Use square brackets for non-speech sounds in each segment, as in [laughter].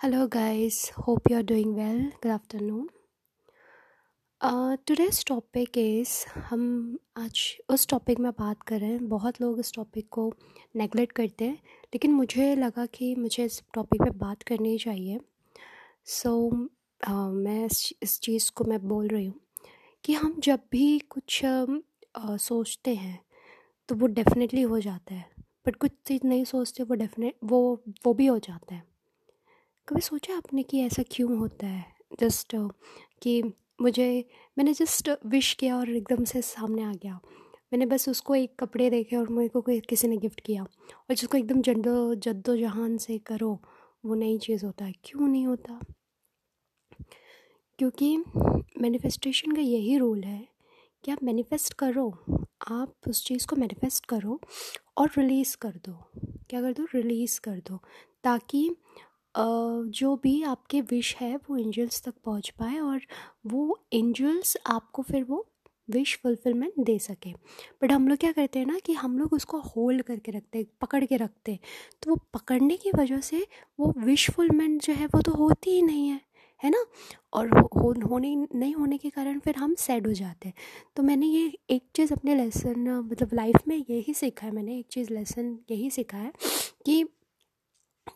Hello, guys. Hope you're doing well. Good afternoon. Uh, today's topic is हम आज उस topic में बात कर रहे हैं बहुत लोग इस टॉपिक को नेगलेक्ट करते हैं लेकिन मुझे लगा कि मुझे इस टॉपिक पे बात करनी चाहिए सो so, uh, मैं इस, इस चीज़ को मैं बोल रही हूँ कि हम जब भी कुछ uh, सोचते हैं तो वो डेफिनेटली हो जाता है बट कुछ चीज़ नहीं सोचते वो डेफिनेट वो वो भी हो जाता है कभी सोचा आपने कि ऐसा क्यों होता है? जस्ट uh, कि मुझे मैंने जस्ट विश किया और एकदम से सामने आ गया। मैंने बस उसको एक कपड़े देखे और मेरे को किसी ने गिफ्ट किया। और जिसको एकदम जद्दो जद्दोजहान से करो वो नई चीज़ होता है। क्यों नहीं होता? क्योंकि मैनिफेस्टेशन का यही रूल है कि आप मैनिफेस्ट करो। आप उस चीज़ को मैनिफेस्ट करो और रिलीज़ कर दो। क्या कर दो? रिलीज़ कर दो। ताकि जो भी आपके विश है वो एंजल्स तक पहुँच पाए और वो एंजल्स आपको फिर वो विश फुलफिलमेंट दे सके। बट हम लोग क्या करते हैं ना कि हम लोग उसको होल्ड करके रखते हैं पकड़ के रखते हैं। तो वो पकड़ने की वजह से वो विश फुलमेंट जो है वो तो होती ही नहीं है है ना? और हो, होने नहीं होने के कारण फिर हम सैड हो जाते हैं। तो मैंने ये एक चीज़ अपने लेसन मतलब लाइफ में यही सीखा है मैंने एक चीज़ लेसन यही सीखा है कि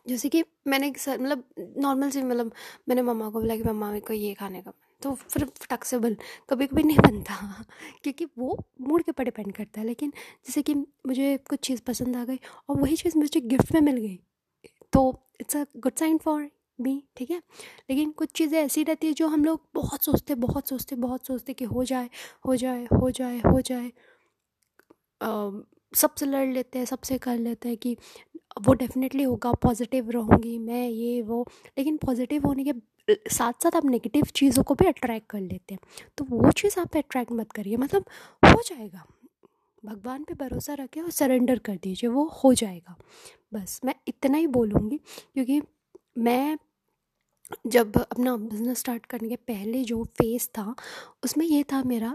जैसे कि मैंने मतलब नॉर्मल से मतलब मैंने मम्मा को बोला कि मम्मा मेरे को ये खाने का तो फिर फटक से बन कभी कभी नहीं बनता [laughs] क्योंकि वो मूड के ऊपर डिपेंड करता है। लेकिन जैसे कि मुझे कुछ चीज़ पसंद आ गई और वही चीज़ मुझे गिफ्ट में मिल गई तो it's a good sign for me ठीक है? लेकिन कुछ चीज़ें ऐसी रहती है जो हम लोग बहुत सोचते बहुत सोचते बहुत सोचते कि हो जाए हो जाए हो जाए हो जाए। सबसे लड़ लेते हैं, सबसे कर लेते हैं कि वो डेफिनेटली होगा पॉजिटिव रहूँगी मैं, ये, वो। लेकिन पॉजिटिव होने के साथ साथ आप नेगेटिव चीज़ों को भी अट्रैक्ट कर लेते हैं। तो वो चीज़ आप अट्रैक्ट मत करिए मतलब हो जाएगा। भगवान पे भरोसा रखें और सरेंडर कर दीजिए, वो हो जाएगा। बस, मैं इतना ही बोलूँगी, क्योंकि मैं जब अपना बिज़नेस स्टार्ट करने के पहले जो फ़ेज़ था, उसमें ये था मेरा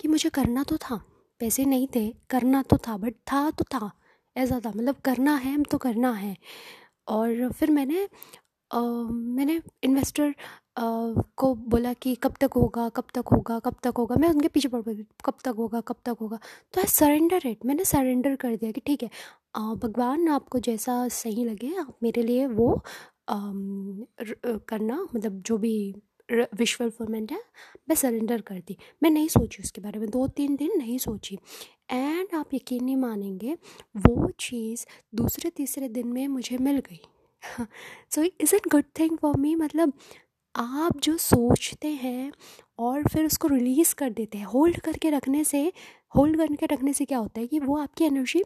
कि मुझे करना तो था, पैसे नहीं थे, करना तो था बट था तो था। ऐसा था मतलब करना है हम तो करना है। और फिर मैंने आ, मैंने इन्वेस्टर को बोला कि कब तक होगा कब तक होगा कब तक होगा। मैं उनके पीछे पड़ गई कब तक होगा कब तक होगा। तो आई सरेंडर इट मैंने सरेंडर कर दिया कि ठीक है भगवान आपको जैसा सही लगे आप मेरे लिए वो आ, करना मतलब जो भी विजुअल फॉर्मेंट है मैं सरेंडर कर दी। मैं नहीं सोची उसके बारे में दो तीन दिन नहीं सोची। एंड आप यकीन नहीं मानेंगे, वो चीज़ दूसरे तीसरे दिन में मुझे मिल गई। So is it good thing for me मतलब आप जो सोचते हैं और फिर उसको रिलीज़ कर देते हैं होल्ड करके रखने से होल्ड करके रखने से क्या होता है कि वो आपकी एनर्जी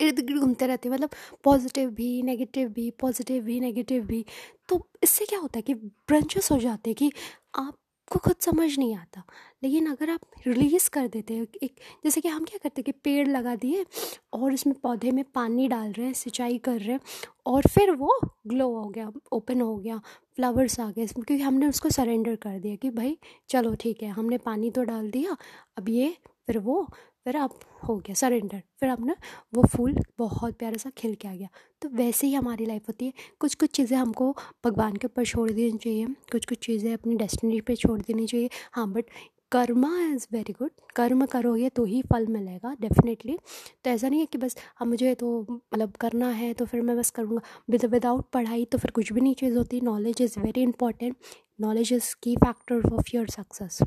इर्द गिर्द घूमते रहते मतलब पॉजिटिव भी नेगेटिव भी पॉजिटिव भी नेगेटिव भी। तो इससे क्या होता है कि ब्रंचेस हो जाते हैं कि आपको खुद समझ नहीं आता। लेकिन अगर आप रिलीज़ कर देते हैं, एक, जैसे कि हम क्या करते हैं कि पेड़ लगा दिए और उसमें पौधे में पानी डाल रहे हैं, सिंचाई कर रहे हैं और फिर वो ग्लो हो गया ओपन हो गया फ्लावर्स आ गए क्योंकि हमने उसको सरेंडर कर दिया कि भाई चलो ठीक है, हमने पानी तो डाल दिया, अब ये फिर वो, फिर आप हो गया सरेंडर फिर अब ना वो फूल बहुत प्यारा सा खिल के आ गया। तो वैसे ही हमारी लाइफ होती है कुछ कुछ चीज़ें हमको भगवान के ऊपर छोड़ देनी चाहिए कुछ कुछ चीज़ें अपनी डेस्टिनी पे छोड़ देनी चाहिए हाँ but karma is very good कर्म करोगे तो ही फल मिलेगा डेफिनेटली तो ऐसा नहीं है कि बस अब मुझे तो मतलब करना है तो फिर मैं बस करूँगा विद विदाउट पढ़ाई तो फिर कुछ भी नहीं चीज़ होती knowledge is very important knowledge is key factor of your success